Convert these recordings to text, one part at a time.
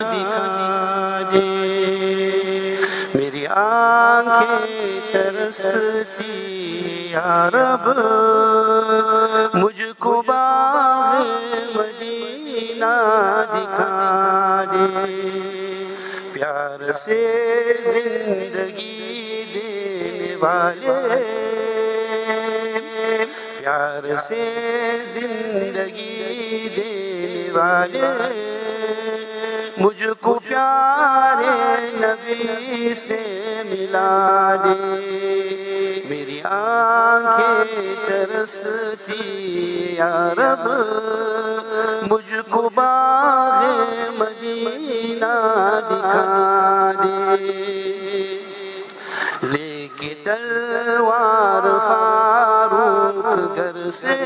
جی۔ میری آنکھیں ترستی رب۔ مجھ کو باغ مدینہ دکھا دے پیار سے زندگی دینے والے۔ پیار سے زندگی دینے والے۔ مجھ کو پیارے نبی سے ملا دے۔ میری آنکھیں ترستی یا رب، مجھ کو باغ مدینہ دکھا دے۔ لے کے تلوار فاروق گھر سے،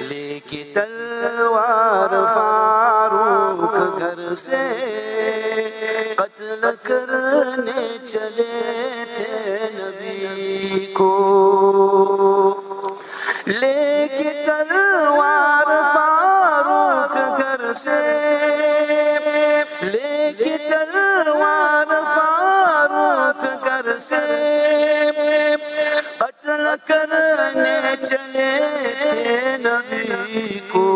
لے کی تلوار فاروق گھر سے قتل کرنے چلے تھے نبی کو۔ لے کے تلوار فاروق گھر سے، لے کے تلوار فاروق گھر سے کرنے چلے نبی کو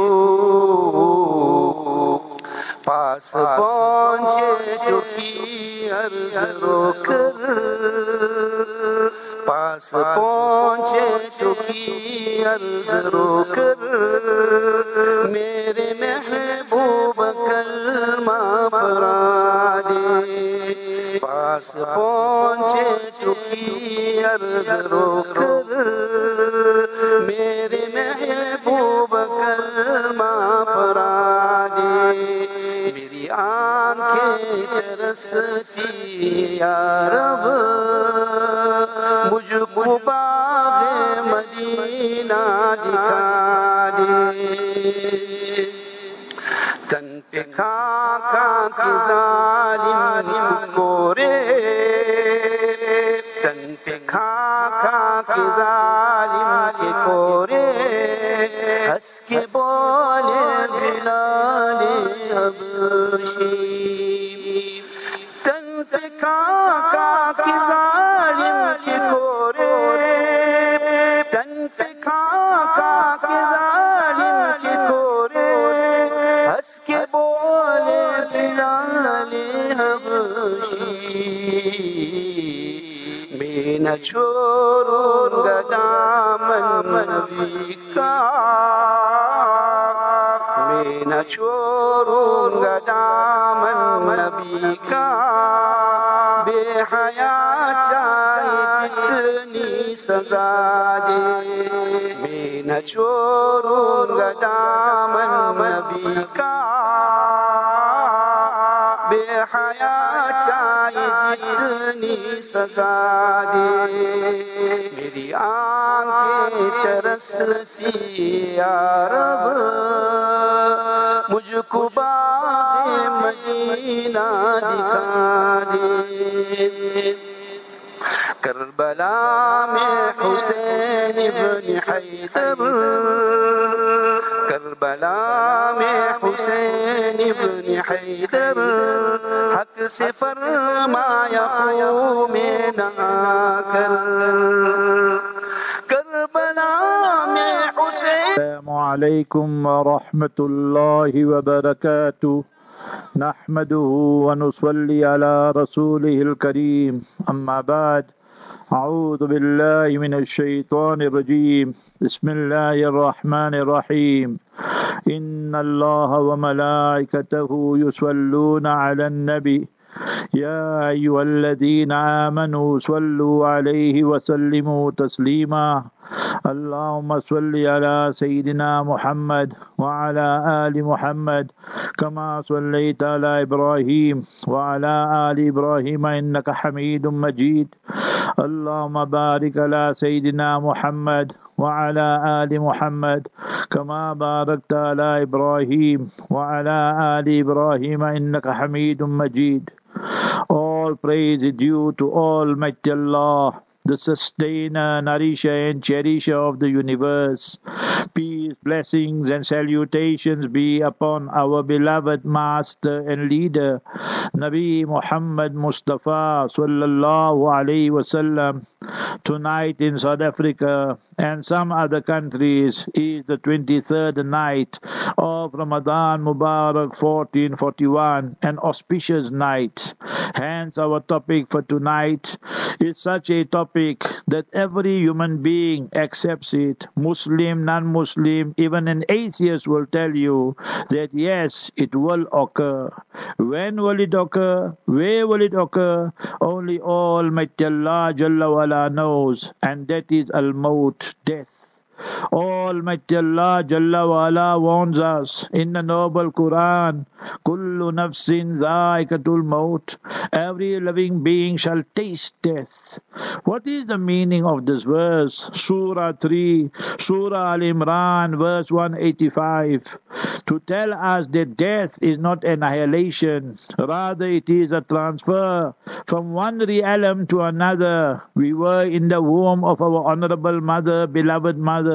پاس پہنچے جو کی عرض رو کر پاس پہنچے جو کی عرض رو کر میرے محبوب کلمہ پرا دے۔ پاس پہنچے چکی عرض روک کر میرے محبوب کلمہ پڑا دے میری آنکھیں ترستی یا رب۔ نبی کا بے حیا چاہے جتنی سزا دے۔ میں نہ چھوڑوں گا دامن نبی کا بے حیا چاہے جتنی سزا دے۔ میری آنکھیں ترس یا رب، مجھ کو بات مدینہ دکھا دے کربلا میں حسین ابن حیدر کربلا میں حسین ابن حیدر حق سے فرمایا میں نہ کر کربلا میں حسین السلام علیکم ورحمة اللہ وبرکاتہ نحمده ونصلي على رسوله الكريم. أما بعد أعوذ بالله من الشيطان الرجيم. بسم الله الرحمن الرحيم. إن الله وملائكته يصلون على النبي. يا أيها الذين آمنوا صلوا عليه وسلموا تسليما. اللهم صل على سيدنا محمد وعلى آل محمد كما صليت على إبراهيم وعلى آل إبراهيم إنك حميد مجيد. اللهم بارك على سيدنا محمد وعلى آل محمد كما باركت على إبراهيم وعلى آل إبراهيم إنك حميد مجيد. All praise is due to Almighty Allah the sustainer, nourisher, and cherisher of the universe. Peace, blessings, and salutations be upon our beloved Master and Leader, Nabi Muhammad Mustafa sallallahu alaihi wasallam. Tonight in South Africa and some other countries is the 23rd night of Ramadan Mubarak 1441, an auspicious night. Hence, our topic for tonight is such a topic that every human being accepts it. Muslim, non Muslim, even an atheist will tell you that yes, it will occur. When will it occur? Where will it occur? Only Almighty Allah Jalla knows, and that is Al Maut, death. Almighty Allah Jalla wala warns us in the noble Quran, Kullu nafsin dhaikatul maut. Every living being shall taste death. What is the meaning of this verse? Surah 3, Surah Al Imran, verse 185. To tell us that death is not annihilation, rather it is a transfer from one realm to another. We were in the womb of our honorable mother, beloved mother.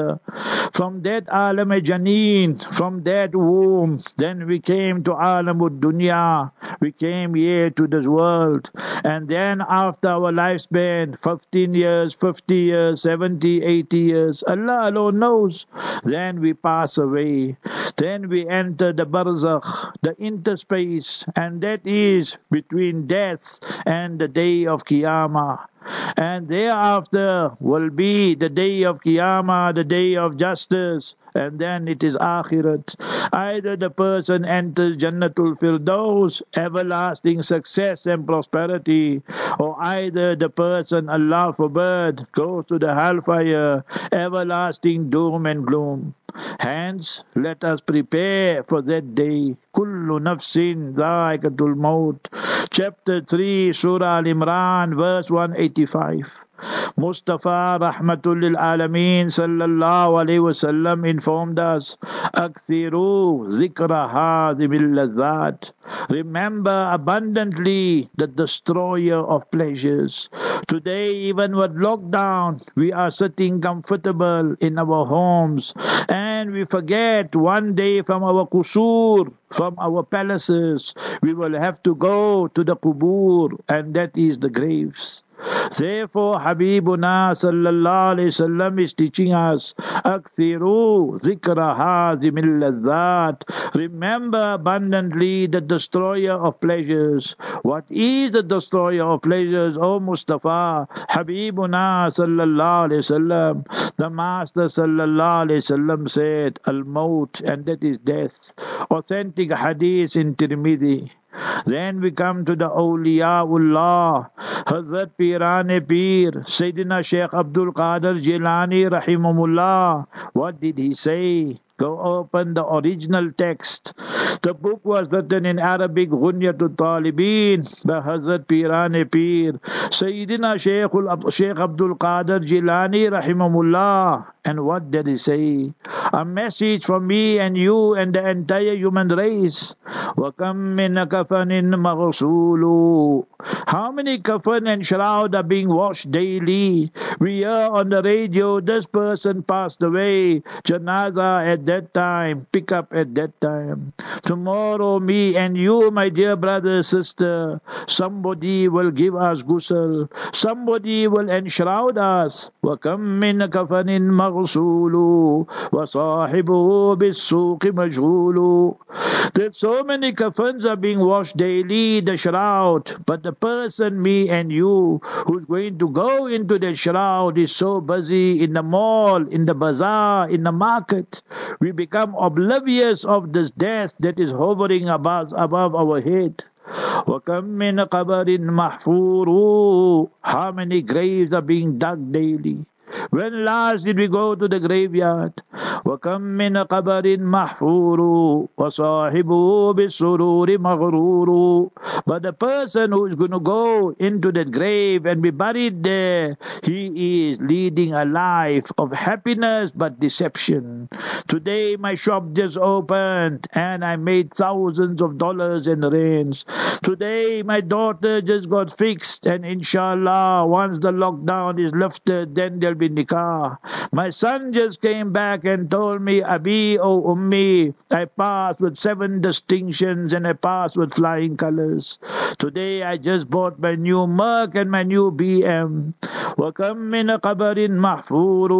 From that alam janeen, from that womb, then we came to alamud dunya. We came here to this world. And then after our lifespan, 15 years, 50 years, 70, 80 years, Allah alone knows. Then we pass away. Then we enter the barzakh, the interspace, and that is between death and the day of Qiyamah. And thereafter will be the day of Qiyamah, the day of justice, and then it is Akhirat. Either the person enters Jannatul Firdaus, everlasting success and prosperity, or either the person, Allah forbid, goes to the hellfire, everlasting doom and gloom. Hence, let us prepare for that day. Kullu nafsin dhaikatul maut. Chapter 3, Surah Al Imran, verse 185. Mustafa Rahmatul Alameen sallallahu alayhi wasallam informed us, Akthiru zikra hadimil ladhat. Remember abundantly the destroyer of pleasures. Today, even with lockdown, we are sitting comfortable in our homes and we forget one day from our kusur, from our palaces, we will have to go to the kubur and that is the graves. Therefore, Habibuna sallallahu alayhi wasallam is teaching us, Akthiru zikra ladhat. Remember abundantly the destroyer of pleasures. What is the destroyer of pleasures, O Mustafa? Habibuna sallallahu alayhi wasallam. The Master sallallahu alayhi wasallam said, Al-Maut, and that is death. Authentic hadith in Tirmidhi. Then we come to the awliyaullah, Hazrat Pirane Pir, Sayyidina Sheikh Abdul Qadir Jilani Rahimahullah. What did he say? Go open the original text. The book was written in Arabic, Ghunyatul Talibin, by Hazrat Pirane Pir, Sayyidina Sheikh, Abdul Qadir Jilani Rahimahullah. And what did he say? A message for me and you and the entire human race. وَكَمْ مِنَ كَفَنٍ مَغْسُولُ How many kafan and shroud are being washed daily? We hear on the radio, this person passed away. Janaza at that time, pick up at that time. Tomorrow, me and you, my dear brother, sister, somebody will give us ghusl. Somebody will enshroud us. وَكَمْ مِنَ كَفَنٍ مَغْسُولُ وَصَاحِبُهُ بِالسُّوقِ مَجْهُولُ That so many kafans are being washed daily, the shroud. But the person, me and you, who's going to go into the shroud is so busy in the mall, in the bazaar, in the market. We become oblivious of this death that is hovering above, above our head. وَكَمْ مِنْ قَبَرٍ مَحْفُورُ How many graves are being dug daily? When last did we go to the graveyard? وَكَمْ مِنْ قَبَرٍ مَحْفُورُ وَصَاحِبُهُ بِالسُّرُورِ مَغْرُورُ But the person who is going to go into that grave and be buried there, he is leading a life of happiness but deception. Today my shop just opened and I made thousands of dollars in rands. Today my daughter just got fixed and inshallah once the lockdown is lifted then there'll be nikah. My son just came back and told me, Abi, oh Ummi, I passed with seven distinctions and I passed with flying colors. Today I just bought my new Merc and my new BM. وكم من قبر محفور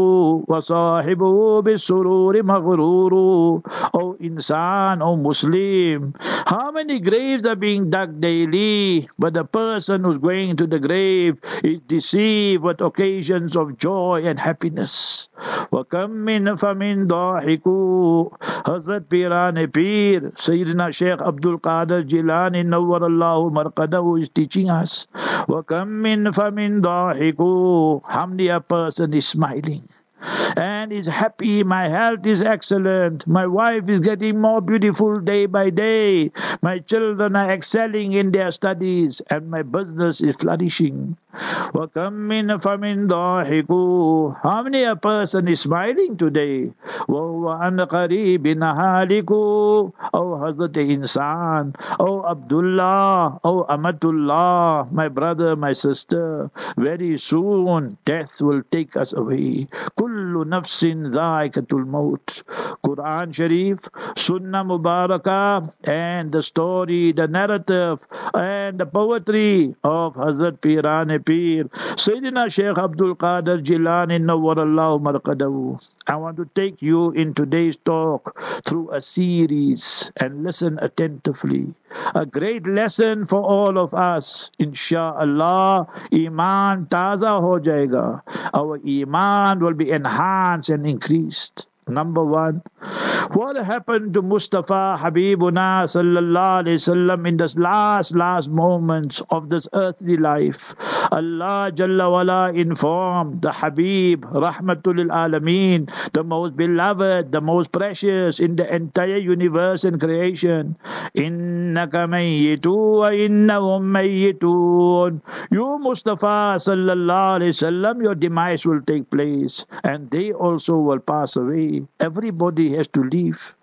وصاحبه بالسرور مغرور Oh insan, oh Muslim, how many graves are being dug daily, but the person who's going to the grave is deceived with occasions of joy and happiness. وكم من فمن ضاحكوا Hazrat Pirane Pir, Sayyidina Sheikh Abdul Qadir Jilani Nawwar Allahu Marqadahu is teaching us. وَكَم مِّن فَمِن ضَاحِكُ How many a person is smiling? and is happy. My health is excellent. My wife is getting more beautiful day by day. My children are excelling in their studies, and my business is flourishing. وَكَم مِّن فَمِن ضَاحِكُ How many a person is smiling today? وَهُوَ عَنْ قَرِيبٍ هَالِكُ Oh Hazrat Insan, Oh Abdullah, Oh Amatullah, my brother, my sister, very soon death will take us away. كل نفس ذائقة الموت Quran Sharif, Sunnah Mubarakah, and the story, the narrative, and the poetry of Hazrat Pirane Pir, Sayyidina Sheikh Abdul Qadir Jilani Nawwarallahu Marqadahu. I want to take you in today's talk through a series and listen attentively. A great lesson for all of us. Insha'Allah, Iman taza ho jayega. Our Iman will be enhanced and increased. Number one, what happened to Mustafa Habibuna sallallahu alayhi wasallam in this last, last moments of this earthly life? Allah Jalla wala informed the Habib, Rahmatul Alameen, the most beloved, the most precious in the entire universe and creation. Innaka mayyitu wa innahum mayyitun. You Mustafa sallallahu alayhi wasallam, your demise will take place and they also will pass away. Everybody has to leave.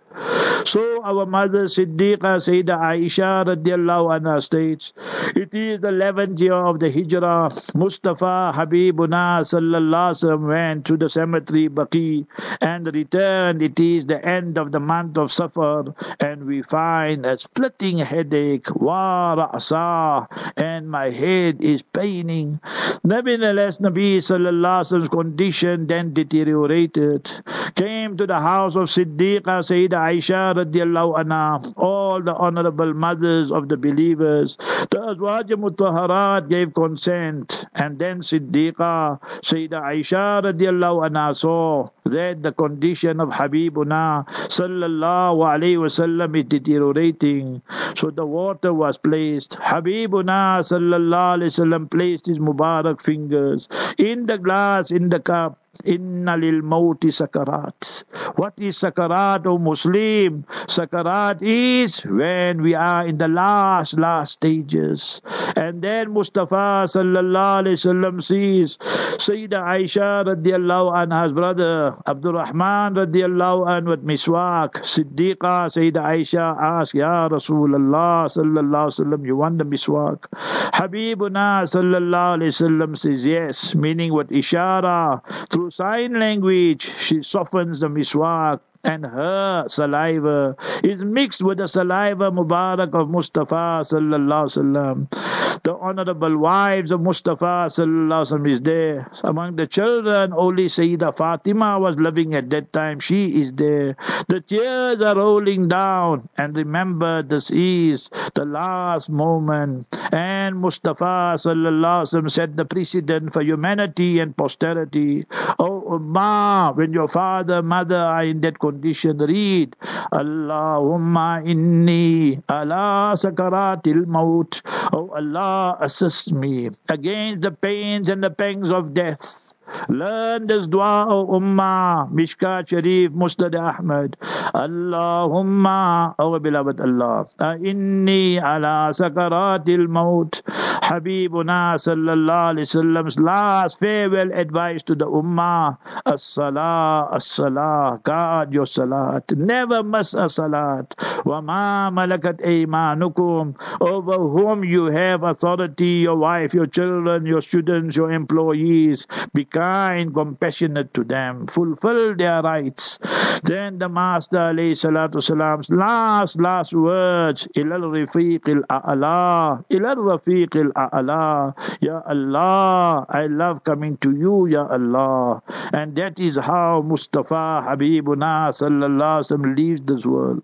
So our mother Siddiqa Sayyida Aisha radiallahu anha states, it is the 11th year of the Hijrah. Mustafa Habibuna sallallahu went to the cemetery Baqi and returned. It is the end of the month of Safar and we find a splitting headache, wa ra'sa, and my head is paining. Nevertheless, Nabi sallallahu condition then deteriorated. Came to the house of Siddiqa Sayyida Aisha radiallahu anha, all the honorable mothers of the believers. The Azwaj Mutahharat gave consent, and then Siddiqa, Sayyida Aisha radiallahu anha saw that the condition of Habibuna sallallahu alayhi wasallam is deteriorating. So the water was placed. Habibuna sallallahu alayhi wasallam placed his Mubarak fingers in the glass, in the cup, Inna lil mauti sakarat. What is sakarat, O Muslim? Sakarat is when we are in the last, last stages. And then Mustafa sallallahu alayhi wasallam sees Sayyida Aisha radiallahu anha's brother, Abdul Rahman radiallahu anhu with miswak. Siddiqa Sayyida Aisha asked, Ya Rasulullah sallallahu alayhi wasallam, you want the miswak? Habibuna sallallahu alayhi wasallam says yes, meaning what ishara through sign language, she softens the miswak and her saliva is mixed with the saliva Mubarak of Mustafa sallallahu alaihi wasallam. The honorable wives of Mustafa sallallahu alaihi wasallam is there. Among the children, only Sayyida Fatima was living at that time. She is there. The tears are rolling down. And remember, this is the last moment. And Mustafa sallallahu alaihi wasallam set the precedent for humanity and posterity. Oh Ummah, when your father, mother are in that condition, read Allahumma inni ala sakaratil maut. Oh Allah, assist me against the pains and the pangs of death. Learn this dua, O Ummah, Mishkat Sharif, Musnad Ahmad. Allahumma, our beloved Allah, inni ala sakaratil maut. Habibuna sallallahu alayhi wasallam's last farewell advice to the Ummah. As-salah, as-salah, guard your salat. Never miss a salat. Wa ma malakat aymanukum. Over whom you have authority, your wife, your children, your students, your employees. Be kind, compassionate to them. Fulfill their rights. Then the Master salatu salam's last, last words. Ilal rafiq al-a'la. Ilal rafiq al-a'la. Ya Allah, I love coming to you, Ya Allah. And that is how Mustafa Habibuna sallallahu alaihi wasallam leaves this world.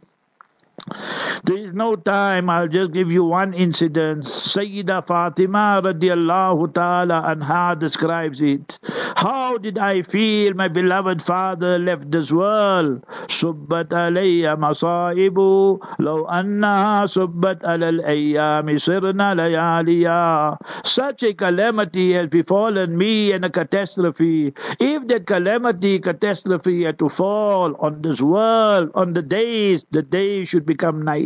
There is no time. I'll just give you one incident. Sayyida Fatima radiallahu ta'ala anha describes it. How did I feel my beloved father left this world? Subbat alayya masaibu law annaha subbat alal ayyami sirna layaliya. Such a calamity has befallen me and a catastrophe. If that calamity, catastrophe had to fall on this world, on the days, the days should become night.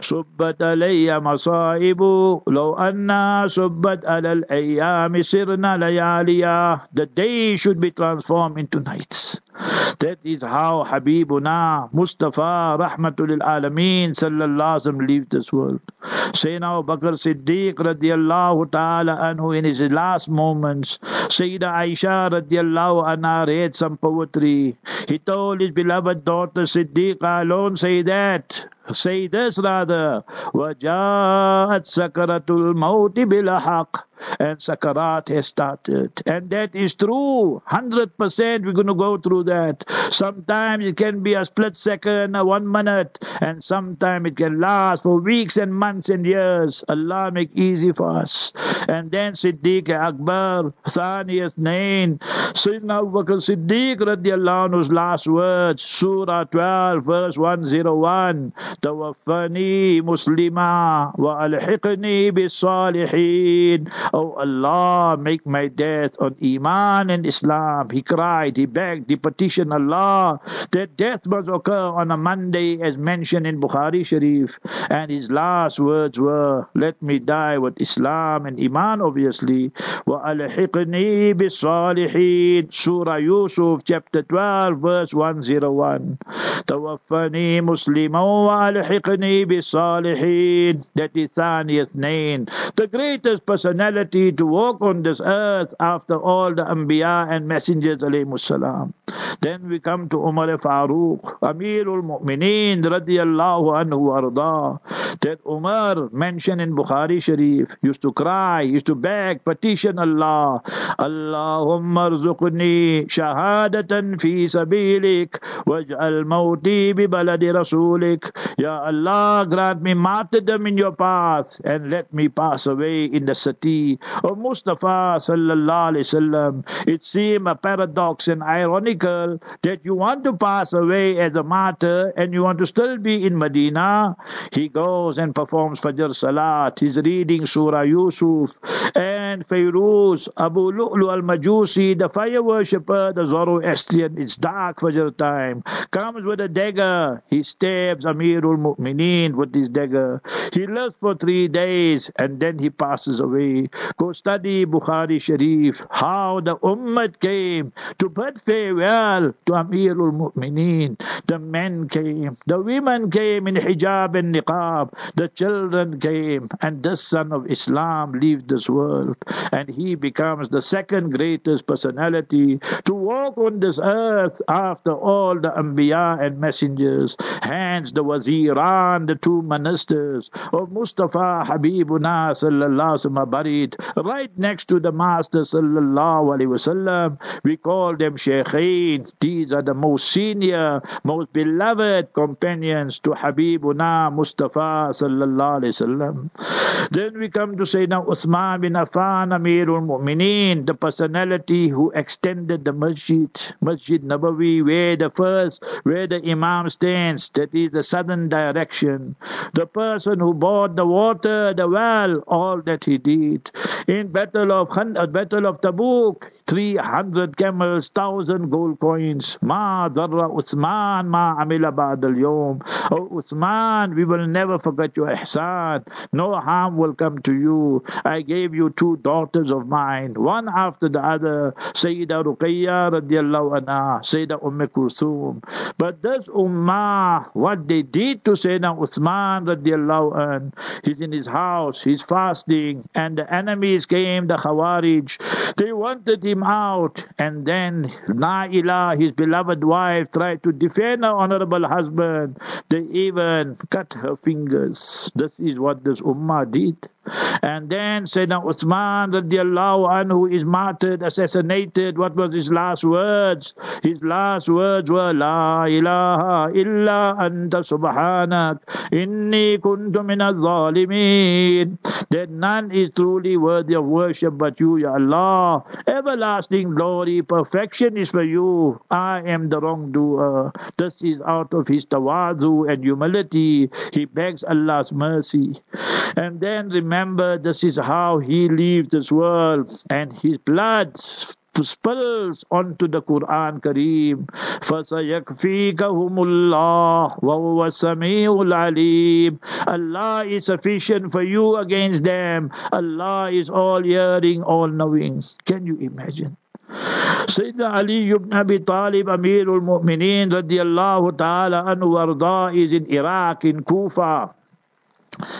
صبت علي مصائب لو أنا صبت على الأيام سرنا لياليا The day should be transformed into nights. That is how Habibuna Mustafa Rahmatul Alameen Sallallahu Alaihi leaves this world. Sayyidina Abu Bakr Siddiq radiallahu ta'ala anhu in his last moments, Sayyida Aisha radiallahu anha read some poetry. He told his beloved daughter Siddiqa alone say that. Say this rather. وَجَاءَتْ سَكَرَةُ الْمَوْتِ بِالْحَقِّ and Sakarat has started. And that is true. 100% we're going to go through that. Sometimes it can be a split second, a one minute, and sometimes it can last for weeks and months and years. Allah make easy for us. And then Siddiq Akbar, Thaniyas Nain, Sayyidina Abu Bakr Siddiq radiallahu anhu's last words, Surah 12, verse 101, Tawaffani Muslima wa alhiqni bis salihin. Oh Allah, make my death on Iman and Islam. He cried, he begged, he petitioned Allah that death must occur on a Monday as mentioned in Bukhari Sharif. And his last words were, let me die with Islam and Iman obviously. وَأَلْحِقْنِي بِالصَّالِحِينَ Surah Yusuf chapter 12 verse 101. توفني مسلما وألحقني بالصالحين. That is Thaniyat Nain. The greatest personality to walk on this earth after all the Anbiya and Messengers salam. Then we come to Umar Farooq, Amirul Mu'mineen radiyallahu anhu arda. That Umar mentioned in Bukhari Sharif used to cry, used to beg, petition Allah. Allahumma rzuqni shahadatan fi sabilik waj'al mawti bi baladi rasulik. Ya Allah, grant me martyrdom in your path and let me pass away in the city of Mustafa sallallahu alaihi wasallam. It seems a paradox and ironical that you want to pass away as a martyr and you want to still be in Medina. He goes and performs Fajr Salat. He's reading Surah Yusuf and Fayruz, Abu Lu'lu al-Majusi, the fire worshipper, the Zoroastrian. It's dark Fajr time. Comes with a dagger. He stabs Amirul Mu'mineen with his dagger. He lives for three days and then he passes away. Go study Bukhari Sharif, how the Ummah came to bid farewell to Amirul Mu'mineen. The men came, the women came in hijab and niqab, the children came, and this son of Islam leaves this world. And he becomes the second greatest personality to walk on this earth after all the Anbiya and messengers. Hence the Waziran, the two ministers of Mustafa Habibuna sallallahu alaihi buried right next to the Master sallallahu alaihi wasallam. We call them Shaykhain. These are the most senior, most beloved companions to Habibuna Mustafa sallallahu alaihi wasallam. Then we come to Sayyidina Uthman bin Affan, Amirul Mu'mineen, the personality who extended the masjid, Masjid Nabawi, where the first, where the Imam stands, that is the southern direction. The person who bought the water, the well, all that he did. In Battle of Khan, uh, Battle of Tabuk, 300 camels, 1,000 gold coins. Ma darra Uthman ma amila ba'd al-yawm. Oh Uthman, we will never forget your ihsan. No harm will come to you. I gave you two daughters of mine, one after the other. Sayyida Ruqayya radiallahu anha, Sayyida Umm Kulthum. But this ummah, what they did to Sayyidina Uthman radiallahu anh, he's in his house, he's fasting, and the enemies came, the Khawarij. They wanted him out, and then Na'ilah, his beloved wife, tried to defend her honorable husband. They even cut her fingers. This is what this ummah did. And then Sayyidina Uthman radiallahu anhu is martyred, assassinated. What was his last words? His last words were La ilaha illa anta subhanak inni kuntu min zalimin That none is truly worthy of worship but you, Ya Allah. Everlasting glory, perfection is for you. I am the wrongdoer. This is out of his tawadu and humility. He begs Allah's mercy. And then remember, this is how he leaves this world, and his blood spills onto the Quran Kareem. فَسَيَكْفِيكَهُمُ اللَّهُ وَهُوَ السَّمِيعُ الْعَلِيمُ Allah is sufficient for you against them. Allah is all hearing, all knowing. Can you imagine? Sayyidina Ali ibn Abi Talib, Amirul Mu'mineen, radiallahu ta'ala anhu warda, is in Iraq, in Kufa.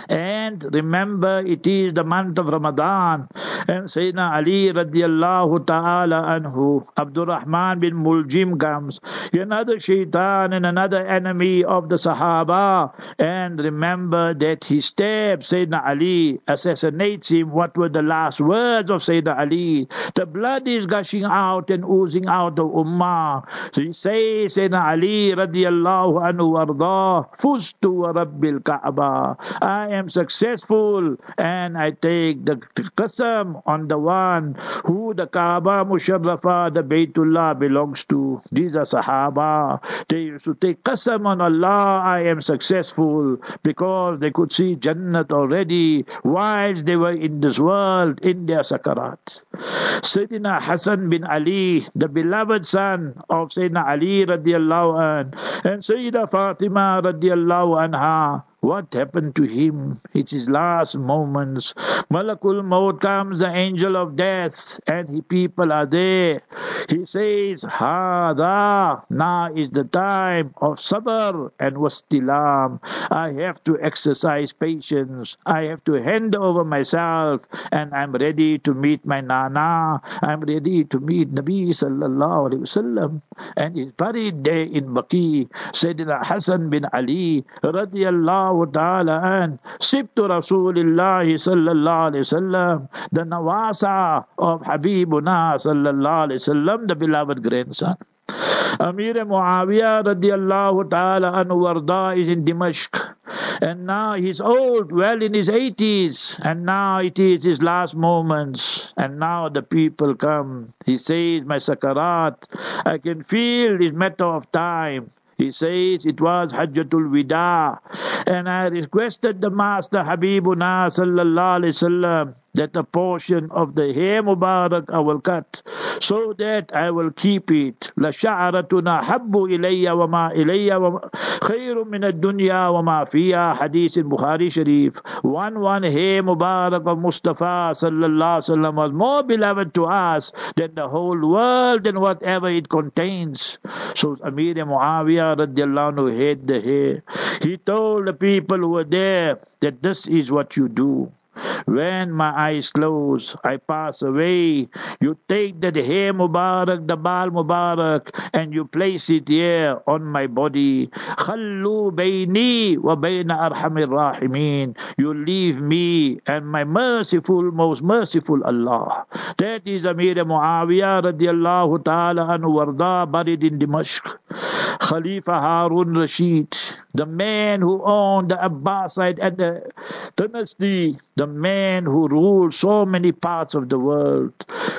And remember, it is the month of Ramadan. And Sayyidina Ali radiallahu ta'ala anhu, Abdurrahman bin Muljim comes, another shaitan and another enemy of the Sahaba. And remember that he stabs Sayyidina Ali, assassinates him. What were the last words of Sayyidina Ali? The blood is gushing out and oozing out of Ummah. So he says, Sayyidina Ali radiallahu anhu warda, Fustu wa Rabbil Kaaba. I am successful and I take the qasam on the one who the Kaaba Musharrafa, the Baytullah belongs to. These are Sahaba. They used to take qasam on Allah, I am successful because they could see Jannat already whilst they were in this world in their sakarat. Sayyidina Hassan bin Ali, the beloved son of Sayyidina Ali radiallahu anh, and Sayyida Fatima radiallahu anha, what happened to him? It's his last moments. Malakul Maut comes, the angel of death, and his people are there. He says, Hada, now is the time of sabr and wastilam. I have to exercise patience. I have to hand over myself, and I'm ready to meet my Nana. I'm ready to meet Nabi sallallahu alaihi wasallam. And he's buried there in Baqi. Sayyidina Hassan bin Ali radiallahu radiallahu ta'ala an, Sibtu Rasulullah sallallahu alayhi wasallam, the Nawasa of Habibuna sallallahu alayhi wasallam, the beloved grandson. Amir Muawiyah radiallahu ta'ala anhu warda is in Dimashq. And now he's old, well in his 80s, and now it is his last moments. And now the people come. He says, My sakarat, I can feel this matter of time. He says it was Hajjatul Wida. And I requested the Master Habibuna sallallahu alayhi wasallam that a portion of the hair Mubarak I will cut so that I will keep it. لَشَعَرَتُنَا حَبُّ إِلَيَّ وَمَا إِلَيَّ خَيْرٌ مِنَ الدُّنْيَا وَمَا فِيهَا Hadith in Bukhari Sharif. One one hair Mubarak of Mustafa sallallahu alaihi wasallam was more beloved to us than the whole world and whatever it contains. So Amir Muawiyah radiallahu anhu had the hair. He told the people who were there that this is what you do. When my eyes close, I pass away. You take that hair Mubarak, the Baal Mubarak, and you place it here on my body. خلوا بيني وبين أرحم الراحمين. You leave me and my merciful, most merciful Allah. That is Amir Muawiyah radiallahu ta'ala anhu warda buried in Dimashq. Khalifa Harun Rashid, the man who owned the Abbasid and the dynasty, the man who ruled so many parts of the world.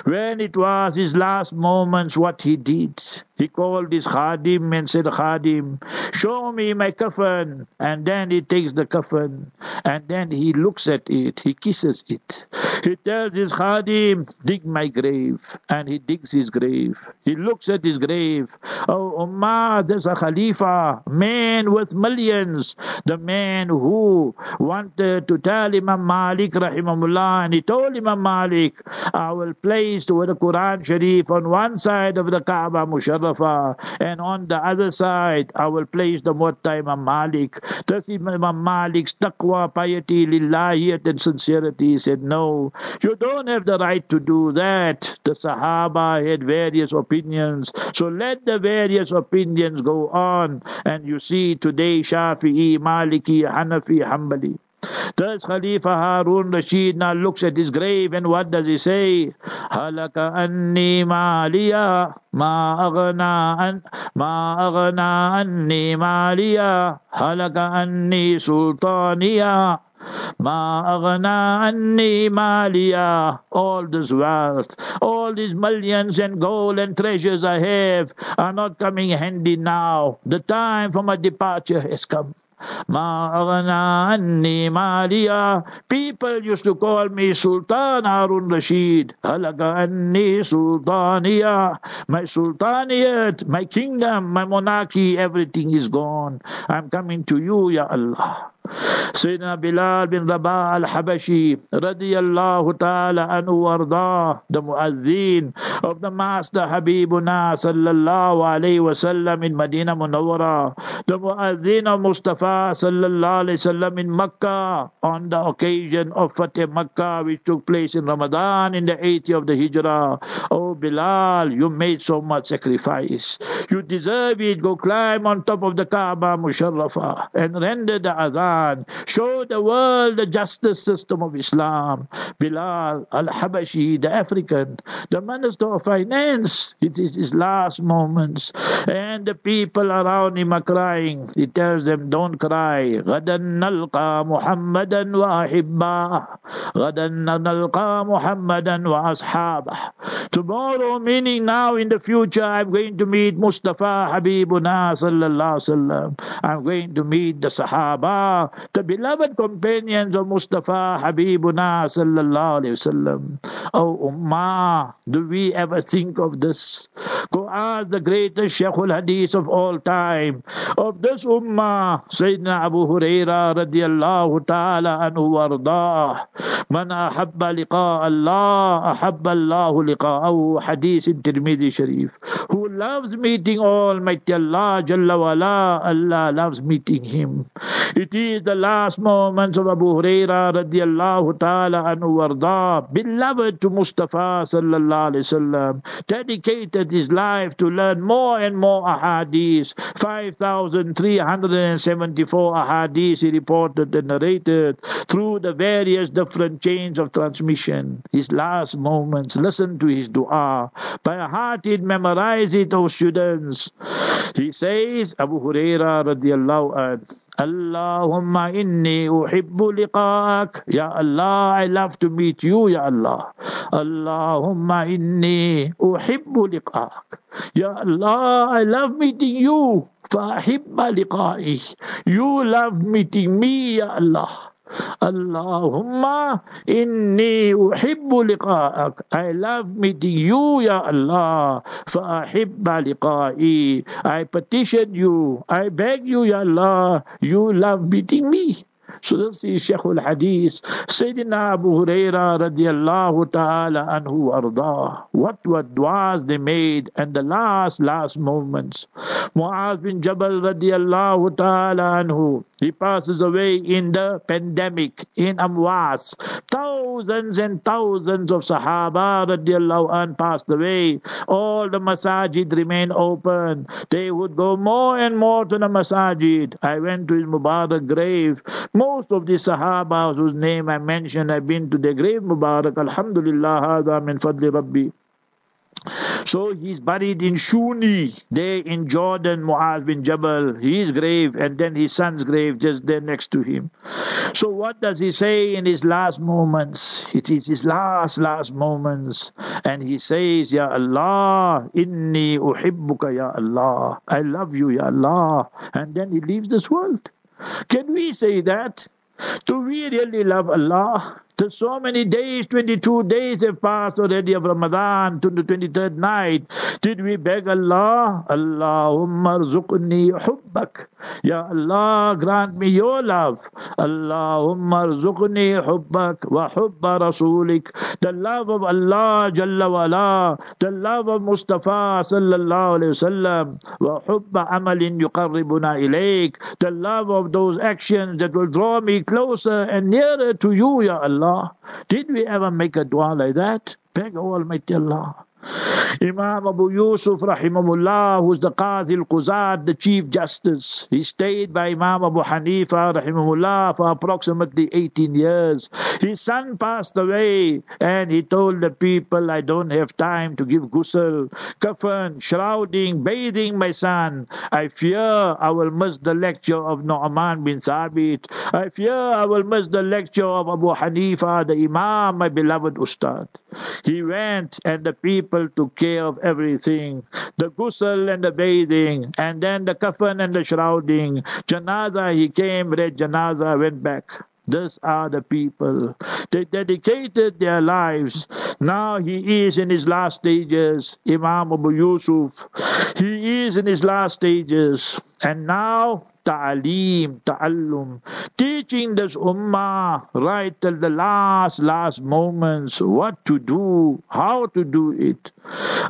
When it was his last moments, what he did, he called his khadim and said, Khadim, show me my coffin. And then he takes the coffin And then he looks at it, he kisses it. He tells his khadim, dig my grave. And he digs his grave. He looks at his grave. Oh, Ummah, there's a Khalifa, man with millions. The man who wanted to tell Imam Malik, rahimahullah, and he told Imam Malik, I will place the Quran Sharif on one side of the Kaaba And on the other side, I will place the Muwatta Imam Malik. Does Imam Malik's taqwa, piety, lillahiyat, and sincerity? He said, No, you don't have the right to do that. The Sahaba had various opinions, so let the various opinions go on. And you see today, Shafi'i, Maliki, Hanafi, Hanbali. Does Khalifa Harun Rashid now looks at his grave and what does he say? Halaka anni maliya ma aghna an ma aghna anni maliya halaka anni sultaniya Ma aghna anni maliya. All this wealth, all these millions and gold and treasures I have are not coming handy now. The time for my departure has come. People used to call me Sultan Harun Rashid. Halaka anni sultaniya. My sultaniyat, my kingdom, my monarchy, everything is gone. I'm coming to you, Ya Allah. Sayyidina Bilal bin Rabah al-Habashi radiyallahu ta'ala anhu wardah, the muazzin of the Master Habibuna sallallahu alayhi wasallam in Medina Munawwara, the muazzin of Mustafa sallallahu alayhi wasallam in Makkah on the occasion of Fatih Makkah which took place in Ramadan in the 80 of the Hijrah. Oh Bilal, you made so much sacrifice. You deserve it. Go climb on top of the Kaaba Musharrafa and render the adhan Show the world the justice system of Islam. Bilal al-Habashi, the African, the Minister of Finance, it is his last moments. And the people around him are crying. He tells them, don't cry. غدا نلقى محمدا وأحباه غدا نلقى محمدا وأصحابه Tomorrow, meaning now in the future, I'm going to meet Mustafa Habibuna sallallahu sallam. I'm going to meet the Sahaba, the beloved companions of Mustafa Habibuna sallallahu alayhi wasallam. Oh Ummah, do we ever think of this? Go ask the greatest Shaykhul Hadith of all time, of this Ummah, Sayyidina Abu Huraira radiallahu ta'ala anhu wardah. Ahabba liqa Allah, ahabba Allah liqa'ahu, Hadith in Tirmidhi Sharif. Who loves meeting Almighty Allah, Jalla wala, Allah loves meeting him. It is is the last moments of Abu Huraira radiallahu ta'ala anhu warda, beloved to Mustafa sallallahu alayhi wasallam, dedicated his life to learn more and more ahadith. 5,374 ahadith he reported and narrated through the various different chains of transmission. His last moments, listen to his dua. By heart it, memorize it, O students. He says, Abu Huraira radiallahu anhu, اللهم إني أحب لقاءك يا الله I love to meet you يا الله اللهم إني أحب لقاءك يا الله I love meeting you فأحب لقائي You love meeting me يا الله Allahumma inni uhibbu liqa'ak. I love meeting you, Ya Allah. Fa'ahibba liqa'i. I petition you. I beg you, Ya Allah. You love meeting me. So this is Shaykh al-Hadith, Sayyidina Abu Huraira radiallahu ta'ala anhu arda. What were du'as they made and the last, last moments. Mu'az bin Jabal radiallahu ta'ala anhu he passes away in the pandemic in Amwas. Thousands and thousands of Sahaba radiallahu an passed away. All the masajid remain open. They would go more and more to the masajid. I went to his Mubarak grave. Most of the Sahaba whose name I mentioned, I've been to the grave Mubarak. Alhamdulillah, min fadli Rabbi. So he's buried in Shuni, there in Jordan, Muaz bin Jabal, his grave, and then his son's grave just there next to him. So what does he say in his last moments? It is his last, last moments. And he says, Ya Allah, inni uhibbuka, Ya Allah. I love you, Ya Allah. And then he leaves this world. Can we say that? Do we really love Allah? So many days, 22 days have passed already of Ramadan to the 23rd night. Did we beg Allah? Allahumma rzuqni hubbak. Ya Allah, grant me your love. Allahumma rzuqni hubbak wa hubba rasulik. The love of Allah Jalla wala, the love of Mustafa sallallahu alayhi wasallam, wa hubba amalin yuqarribuna ilayk. The love of those actions that will draw me closer and nearer to you, Ya Allah. Allah. Did we ever make a dua like that? Beg Almighty Allah. Imam Abu Yusuf rahimahullah, who's the Qadhi al-Quzad, the Chief Justice. He stayed by Imam Abu Hanifa rahimahullah for approximately 18 years. His son passed away and he told the people, I don't have time to give ghusl, kafan, shrouding, bathing my son. I fear I will miss the lecture of Nu'man bin Thabit. I fear I will miss the lecture of Abu Hanifa, the Imam, my beloved Ustad. He went and the people took care of everything the ghusl and the bathing, and then the kafan and the shrouding. Janaza, he came, read Janaza, went back. These are the people. They dedicated their lives. Now he is in his last stages. Imam Abu Yusuf. He is in his last stages. And now ta'aleem, ta'allum, teaching this ummah right till the last, last moments what to do, how to do it.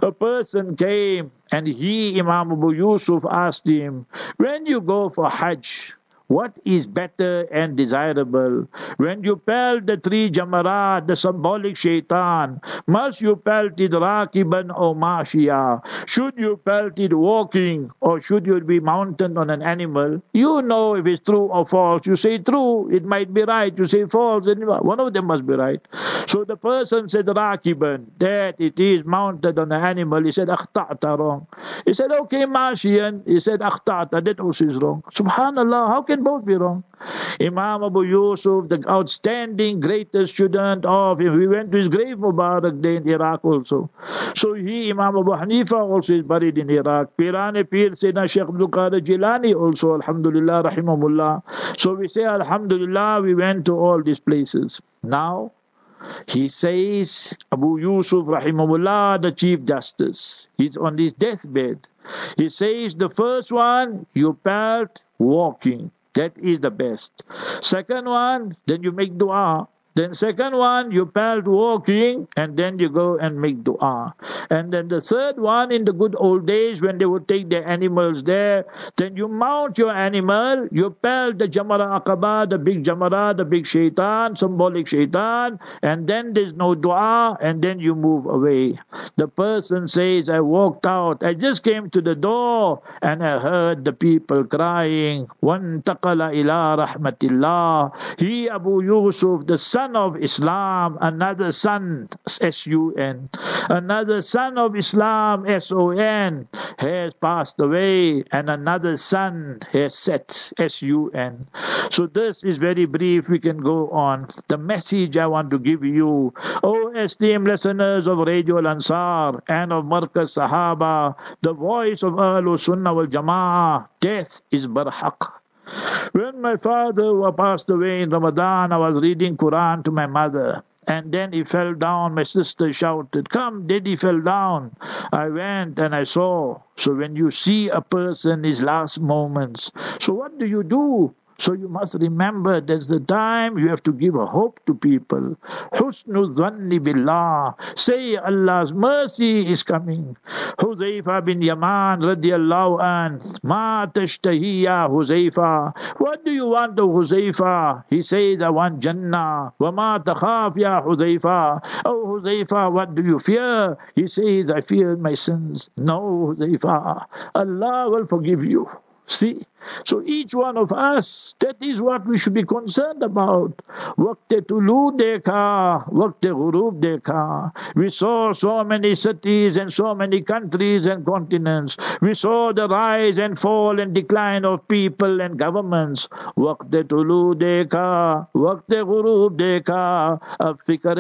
A person came and he, Imam Abu Yusuf, asked him, when you go for Hajj, what is better and desirable? When you pelt the three jamarat, the symbolic shaitan, must you pelt it rakiban or mashia? Should you pelt it walking or should you be mounted on an animal? You know if it's true or false. You say true, it might be right. You say false, one of them must be right. So the person said rakiban, that it is mounted on an animal. He said akhta'ta wrong. He said okay, mashian. He said akhta'ta, that also is wrong. Subhanallah, how can can both be wrong. Imam Abu Yusuf, the outstanding greatest student of him, we went to his grave Mubarak Day in Iraq also. So he, Imam Abu Hanifa, also is buried in Iraq. Pirane Pir Sayyidina Sheikh Abdul Qadir Jilani also, Alhamdulillah, Rahimahullah. So we say, Alhamdulillah, we went to all these places. Now, he says, Abu Yusuf, Rahimahullah, the Chief Justice, he's on his deathbed. He says, the first one, you felt walking. That is the best. Second one, then you make dua. Then second one, you palt walking and then you go and make dua. And then the third one, in the good old days when they would take their animals there, then you mount your animal, you pelt the Jamara Aqaba, the big Jamara, the big shaitan, symbolic shaitan, and then there's no dua, and then you move away. The person says, I walked out, I just came to the door, and I heard the people crying, One taqala ila rahmatillah. He, Abu Yusuf, the son son of Islam, another son, S-U-N, another son of Islam, S-O-N, has passed away, and another son has set, S-U-N. So this is very brief, we can go on. The message I want to give you, O esteemed listeners of Radio Al-Ansar and of Markaz Sahaba, the voice of Ahlul Sunnah wal Jama'ah, death is barhaq. When my father passed away in Ramadan, I was reading Quran to my mother. And then he fell down. My sister shouted, Come, Daddy fell down. I went and I saw. So when you see a person his last moments, so what do you do? So you must remember there's the time you have to give a hope to people. Husnul dhanni billah. Say Allah's mercy is coming. Huzaifa bin Yaman radiallahu an. Ma tashtahiya Huzaifa. What do you want of Huzaifa? He says, I want Jannah. Wa ma takhaf ya Huzaifa. Oh Huzaifa, what do you fear? He says, I fear my sins. No Huzaifa. Allah will forgive you. See? So each one of us, that is what we should be concerned about. Waqt tulu dekha, waqt ghurub dekha. We saw so many cities and so many countries and continents. We saw the rise and fall and decline of people and governments. Waqt tulu dekha, waqt ghurub dekha. Ab fikr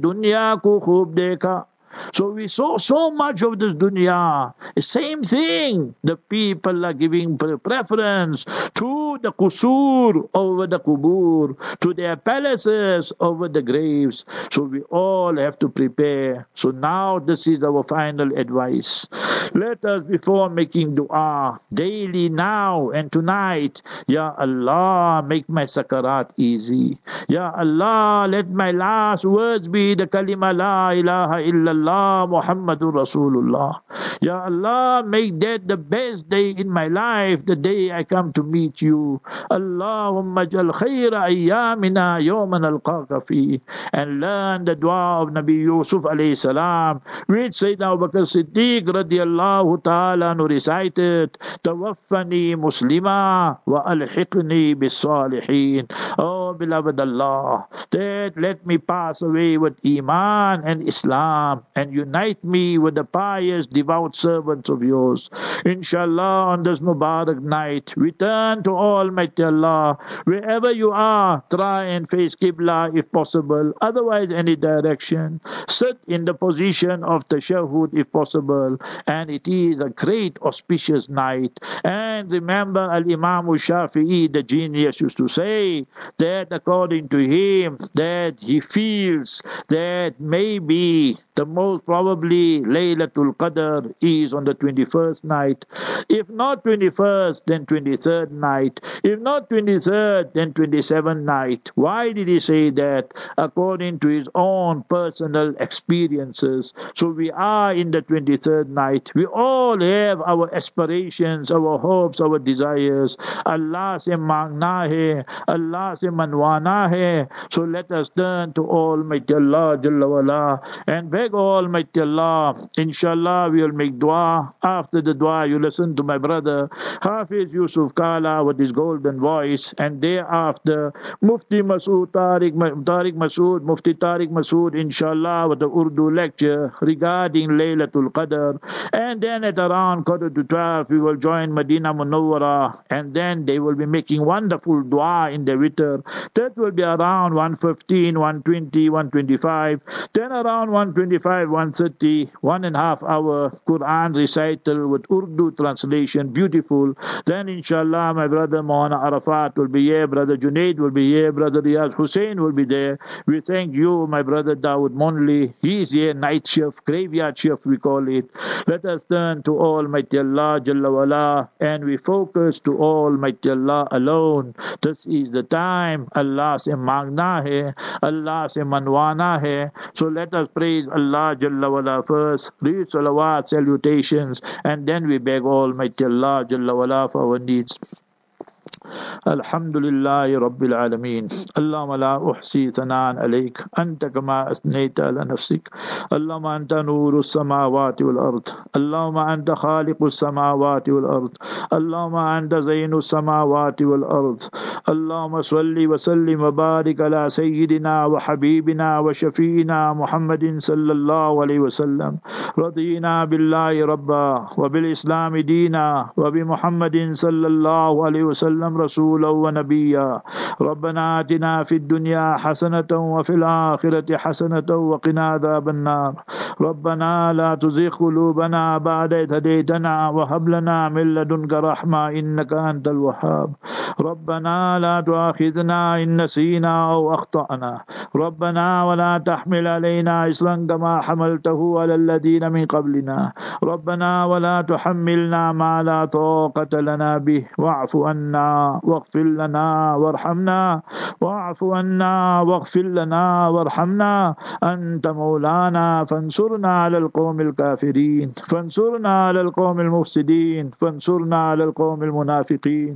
dunya ko khub dekha. So we saw so much of this dunya. Same thing. The people are giving preference to the kusur over the kubur, to their palaces over the graves. So we all have to prepare. So now this is our final advice. Let us, before making dua, daily now and tonight, Ya Allah, make my sakarat easy. Ya Allah, let my last words be the kalima la ilaha illallah Muhammadur Rasulullah. Ya Allah, make that the best day in my life, the day I come to meet you. Allahumma jal khayra ayyamina yawman alqaka fi. And learn the dua of Nabi Yusuf alayhi salam, which Sayyidina Abu Bakr Siddiq radiallahu ta'ala recited, Tawaffani muslima wa alhiqni bis salihin. Oh beloved Allah, that let me pass away with Iman and Islam and unite me with the pious devout servants of yours. Inshallah, on this Mubarak night, return to Almighty Allah. Wherever you are, try and face Qibla if possible, otherwise, any direction. Sit in the position of tashahud if possible, and it is a great auspicious night. And remember, Al Imam Shafi'i, the genius, used to say that according to him, that he feels that maybe the most probably Laylatul Qadr is on the 21st night. If not 21st, then 23rd night. If not 23rd, then 27th night. Why did he say that? According to his own personal experiences. So we are in the 23rd night. We all have our aspirations, our hopes, our desires. Allah se mangna Allah se manwana. So let us turn to Almighty Allah Jalla and beg Almighty Allah. Inshallah, we will make dua. After the dua, you listen to my brother Hafiz Yusuf Kala with his golden voice, and thereafter Mufti Masood Tariq, Tariq Masood, Mufti Tariq Masood, inshallah, with the Urdu lecture regarding Laylatul Qadr. And then at around quarter to 12, we will join Medina Munawwara, and then they will be making wonderful dua in the witr. That will be around 115, 120, 125. Then around 125, 130, one and a half hour Quran recital with Urdu translation, beautiful. Then inshallah, my brother Mohana Arafat will be here, brother Junaid will be here, brother Riyaz Hussein will be there. We thank you, my brother Dawood Monli. He is here, night shift, graveyard shift, we call it. Let us turn to Almighty Allah Jalla wala, and we focus to Almighty Allah alone. This is the time. Allah se mangna hai, Allah se manwana hai. So let us praise Allah Jalla wala first, read salawat, salutations, and then we beg Almighty Allah Jalla wala for our needs. الحمد لله رب العالمين. اللهم لا أحصي ثناء عليك. أنت كما أثنيت على نفسك. اللهم أنت نور السماوات والأرض. اللهم أنت خالق السماوات والأرض. اللهم أنت زين السماوات والأرض. اللهم صل وسلم وبارك على سيدنا وحبيبنا وشفينا محمد صلى الله عليه وسلم. رضينا بالله ربا وبالإسلام دينا وبمحمد صلى الله عليه وسلم. رسولا ونبيا. ربنا آتنا في الدنيا حسنة وفي الآخرة حسنة وقنا عذاب النار. ربنا لا تزغ قلوبنا بعد إذ هديتنا وهب لنا من لدنك رحمة إنك أنت الوهاب. ربنا لا تؤاخذنا إن نسينا أو أخطأنا. ربنا ولا تحمل علينا إصرا كما حملته على الذين من قبلنا. ربنا ولا تحملنا ما لا طاقة لنا به. واعف عنا واغفر لنا وارحمنا واعف عنا واغفر لنا وارحمنا. أنت مولانا فانصرنا على القوم الكافرين فانصرنا على القوم المفسدين فانصرنا على القوم المنافقين.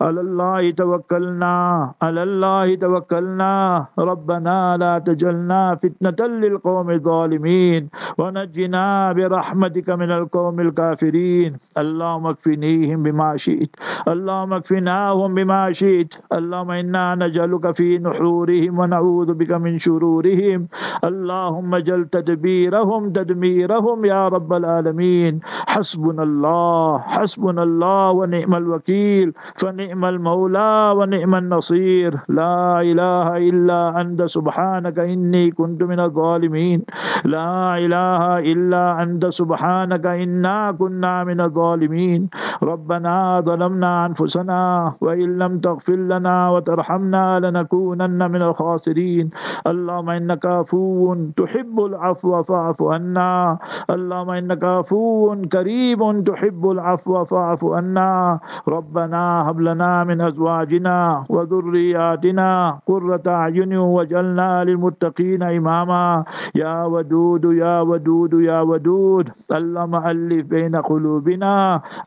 على الله توكلنا على الله توكلنا. ربنا لا تجلنا فتنة للقوم الظالمين ونجنا برحمتك من القوم الكافرين. اللهم اكفنيهم بما شئت اللهم اكفناهم بما شئت. اللهم إنا نجعلك في نحورهم ونعوذ بك من شرورهم. اللهم جل تدبيرهم تدميرهم يا رب العالمين. حسبنا الله حسبنا الله ونعم الوكيل فنعم المولى ونعم النصير. لا إله إلا أنت سبحانك إني كنت من الظالمين. لا إله إلا أنت سبحانك إنا كنا من الظالمين. ربنا ظلمنا أنفسنا وإن لم تغفر لنا وترحمنا لنكونن من الخاسرين. اللهم إنك عفو تحب العفو فاعف عنا. اللهم إنك عفو كريم تحب العفو فاعف عنا. ربنا هب لنا من أزواجنا وذرياتنا قرة أعين واجعلنا للمتقين إماما. يا ودود يا ودود يا ودود. اللهم ألف بين قلوبنا.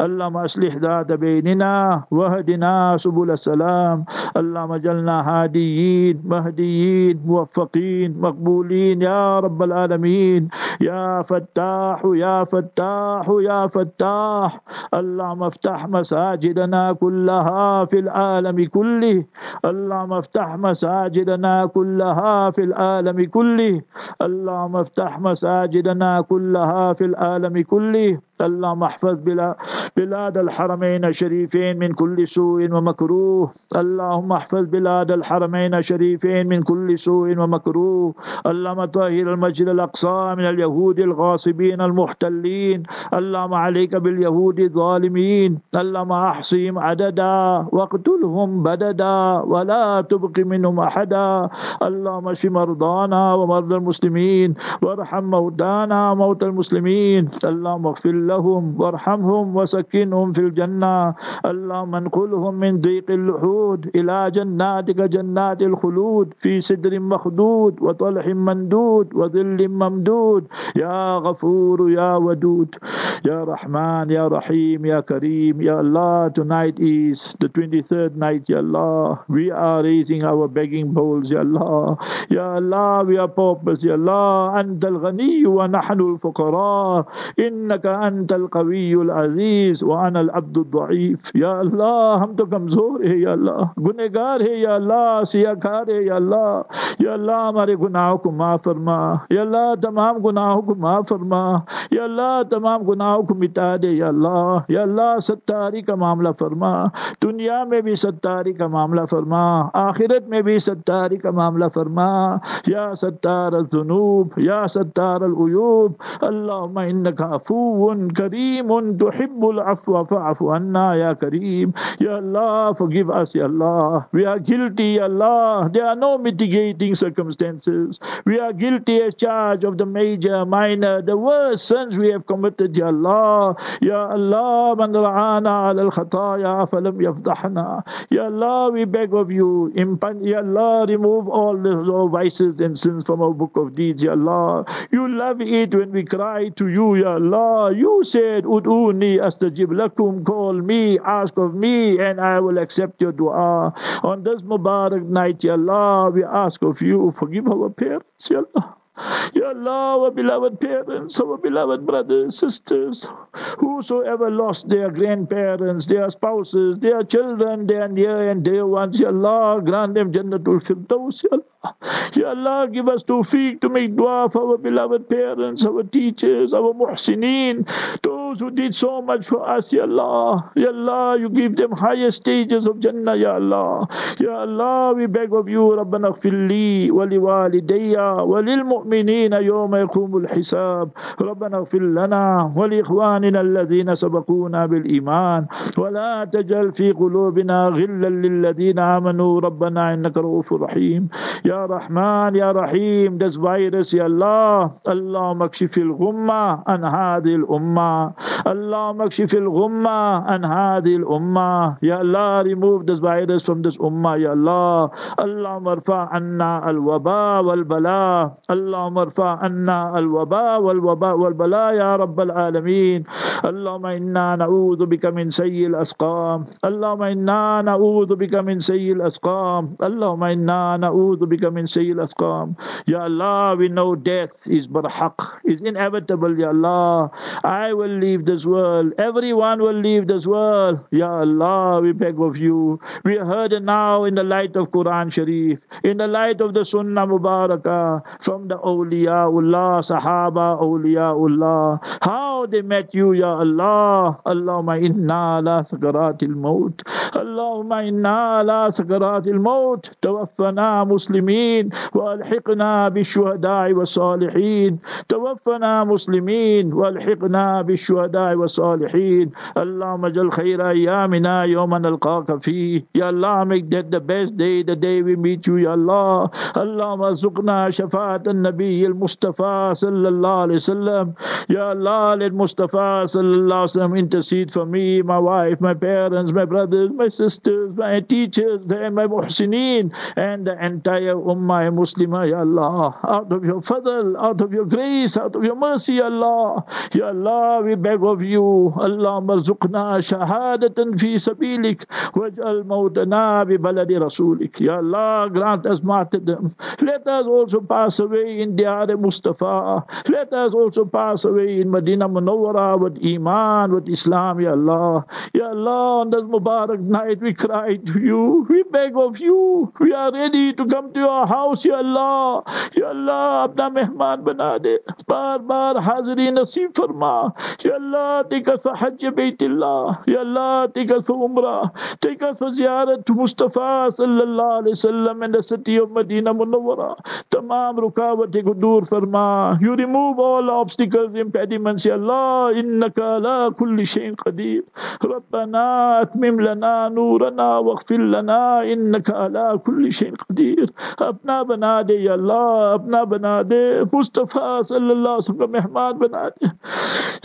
اللهم أصلح ذات بيننا واهدنا سبل السلام. اللهم اجعلنا هاديين مهديين موفقين مقبولين. يا رب العالمين يا فتاح يا فتاح يا فتاح. اللهم افتح مساجدنا كلها في العالم كله. اللهم افتح مساجدنا كلها في العالم كله. اللهم افتح مساجدنا كلها في العالم كله. اللهم احفظ بلاد الحرمين الشريفين من كل سوء. ومكروه. اللهم احفظ بلاد الحرمين الشريفين من كل سوء ومكروه. اللهم طهر المسجد الأقصى من اليهود الغاصبين المحتلين. اللهم عليك باليهود الظالمين. اللهم أحصهم عددا واقتلهم بددا ولا تبق منهم أحدا. اللهم اشف مرضانا ومرضى المسلمين. وارحم موتانا وموتى المسلمين. اللهم اغفر لهم وارحمهم وسكنهم في الجنة. اللهم انقلهم من ضيق اللحود إلى جناتك جنات الخلود في سدر مخدود وطلح مندود وظل ممدود. يا غفور يا ودود يا رحمن يا رحيم يا كريم يا الله. Tonight is the 23rd night يا الله. We are raising our begging bowls يا الله. يا الله we are paupers يا الله. أنت الغني ونحن الفقراء. إنك أنت القوي العزيز وأنا العبد الضعيف يا الله. हम तो कमजोर है या अल्लाह गुनेगार है या अल्लाह सियाकार है या अल्लाह या अल्लाह हमारे गुनाहों को माफ फरमा या अल्लाह तमाम गुनाहों को माफ फरमा या अल्लाह तमाम गुनाहों को मिटा दे या अल्लाह या अल्लाह सत्तारी का मामला फरमा दुनिया में भी सत्तारी का मामला फरमा आखिरत में भी सत्तारी का मामला फरमा या सत्तार जुनूब या सत्तार अलूब अल्लाह इन्नका अफून करीम तुहिब्बुल अफ़्व फ़अफ़ु अन्ना या करीम या Allah forgive us Ya Allah. We are guilty Ya Allah. There are no mitigating circumstances. We are guilty as charge of the major minor the worst sins we have committed Ya Allah. Ya Allah man ra'ana al-khataya falam yafdahna. Ya Allah we beg of you Ya Allah remove all the vices and sins from our book of deeds Ya Allah. You love it when we cry to you Ya Allah. You said, Ud'uni astajib lakum, call me, ask of me, and I will accept your dua. On this Mubarak night, Ya Allah, we ask of you, forgive our parents, Ya Allah. Ya Allah, our beloved parents, our beloved brothers, sisters, whosoever lost their grandparents, their spouses, their children, their near and dear ones, Ya Allah, grant them Jannatul Firdaus, Ya Allah. Ya Allah, give us tawfiq to make dua for our beloved parents, our teachers, our muhsineen, those who did so much for us, Ya Allah. Ya Allah, you give them higher stages of Jannah, Ya Allah. Ya Allah, we beg of you, Rabbana khfirli wa liwalidayya wa للمؤمنين يوم يقوم الحساب ربنا اغفر لنا ولإخواننا الذين سبقونا بالإيمان ولا تجعل في قلوبنا غلا للذين آمنوا ربنا إنك رؤوف رحيم يا رحمن يا رحيم this virus يا الله. اللهم اكشف الغمة عن هذه الأمة. اللهم اكشف الغمة عن هذه الأمة. يا الله remove this virus from this أمة يا الله. اللهم ارفع عنا الوباء والبلاء. اللهم ارفع عنا الوباء والوباء والبلاء يا رب العالمين. اللهم إنا نعوذ بك من سيء الأسقام. اللهم إنا نعوذ بك من سيء الأسقام. اللهم إنا نعوذ بك bika min sayyil asqam. Ya Allah, we know death is but is inevitable, Ya Allah. I will leave this world. Everyone will leave this world. Ya Allah, we beg of you. We heard it now in the light of Quran Sharif, in the light of the Sunnah Mubarakah, from the awliyaullah, sahaba, awliyaullah. How they met you, Ya Allah. Allahumma inna la sakaratil maut. Allahumma inna la sakaratil maut. Tawaffana muslim مسلمين والحقنا بالشهداء والصالحين. توفنا مسلمين والحقنا بالشهداء والصالحين. اللهم اجعل خير أيامنا يوم نلقاك فيه. يا الله make that the best day the day we meet you يا الله. اللهم ارزقنا شفاعة النبي المصطفى صلى الله عليه وسلم. يا الله Mustafa صلى الله عليه وسلم intercede for me my wife my parents my brothers my sisters my teachers my muhsineen and the entire ummah Muslimah Ya Allah out of your fadl out of your grace out of your mercy Ya Allah. Ya Allah we beg of you Allah marzuqna shahadatan fi sabilik waj'al mautana bi baladi rasulik. Ya Allah grant us martyrdom. Let us also pass away in Diyar Mustafa. Let us also pass away in Medina Munawwara with Iman with Islam Ya Allah. Ya Allah on this Mubarak night we cry to you. We beg of you. We are ready to come to your house Ya Allah Ya Allah अपना मेहमान बना दे बार बार हाजिरी नसीब फरमा Ya Allah take us for Hajj Baytillah Ya Allah take us for Umrah take us for ziyarat to Mustafa sallallahu alaihi wasallam in the city of Medina Munawwara tamam रुकावटें को दूर फरमा you remove all obstacles impediments Ya Allah innaka ala kulli shay'in qadir ربنا اتمم لنا نورنا واغفر لنا انك على كل شيء قدير अपना बना दे या Allah अपना बना दे मुस्तफ़ा सल्लल्लाहु अलैहि वसल्लम का मेहमान बना दे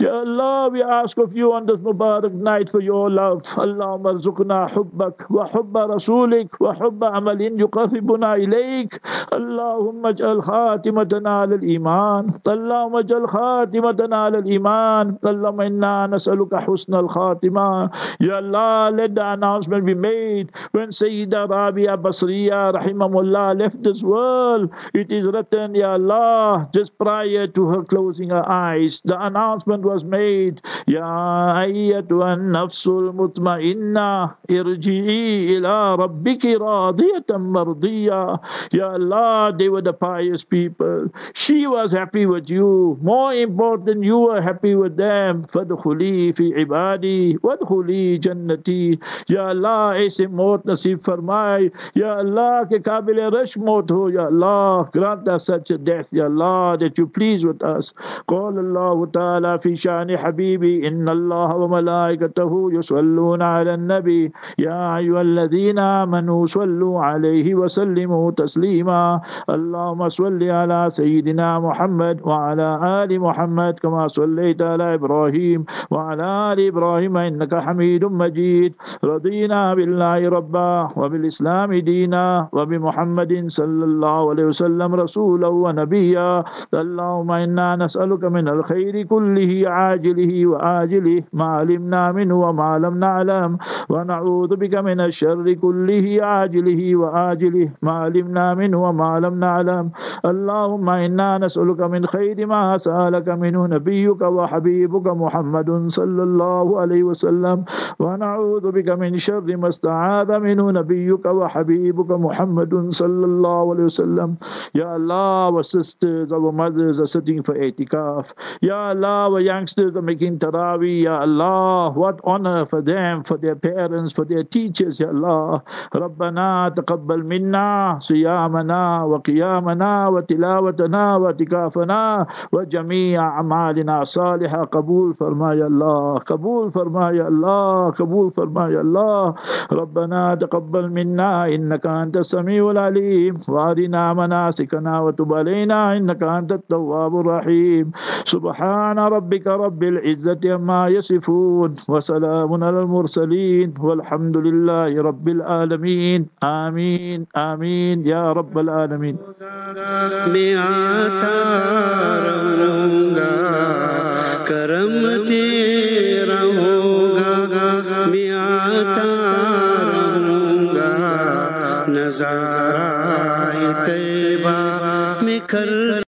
Ya Allah, we ask of you on this Mubarak night for your love. Allahumma arzuqna hubbak wa hubba rasulik wa hubba amalin yuqarribuna ilayk. Allahumma jal khatimatana ala al-iman. Allahumma jal khatimatana ala al-iman. Allahumma inna nas'aluka husna al-khatima. Ya Allah, let the announcement be made when Sayyida Rabia Basriya rahimahullah left this world. It is written, Ya Allah, just prior to her closing her eyes, the announcement was made, Ya ayyatuha an-nafsul mutma'inna irji'i ila rabbiki radiyatan mardiya. Ya Allah, they were the pious people. She was happy with you. More important, you were happy with them. فَدْخُلِي فِي عِبَادِي وَادْخُلِي جَنَّتِي Ya Allah, ऐसे मौत नसीब फरमाए Ya Allah के काबिल रश much Allah. Grant us such a death, Allah, that you please with us. Call Allah Ta'ala fi shani habibi. Inna Allah wa malaikatahu yusallun nabi. Ya ayyuhal ladhina amanu alayhi wa sallimu taslima. Allahumma salli ala sayyidina Muhammad wa ala ali Muhammad kama sallayt ala Ibrahim wa ala ali Ibrahim innaka hamidun majid. Radina billahi rabba wa bil islami dina wa bi Muhammadin صلى الله عليه وسلم رسولا ونبيا. اللهم إنا نسألك من الخير كله عاجله وآجله ما علمنا منه وما لم نعلم. ونعوذ بك من الشر كله عاجله وآجله ما علمنا منه وما لم نعلم. اللهم إنا نسألك من خير ما سألك منه نبيك وحبيبك محمد صلى الله عليه وسلم. ونعوذ بك من شر ما استعاذ منه نبيك وحبيبك محمد صلى الله عليه وسلم Ya Allah, our sisters, our mothers are sitting for itikaf. Ya Allah, our youngsters are making taraweeh. Ya Allah, what honor for them, for their parents, for their teachers. Ya Allah, ربنا تقبل منا صيامنا وقيامنا وتلاوتنا واعتكافنا وجميع أعمالنا صالحة قبول فرما يا الله قبول فرما يا الله قبول فرما يا الله ربنا تقبل منا إنك أنت السميع العليم وارنا مناسكنا وتب علينا إنك أنت التواب الرحيم سبحان ربك رب العزة عما يصفون وسلام على المرسلين والحمد لله رب العالمين آمين آمين يا رب العالمين मैं आता रहूंगा करम तेरा होगा मैं आता रहूंगा नजारा तैबा में कर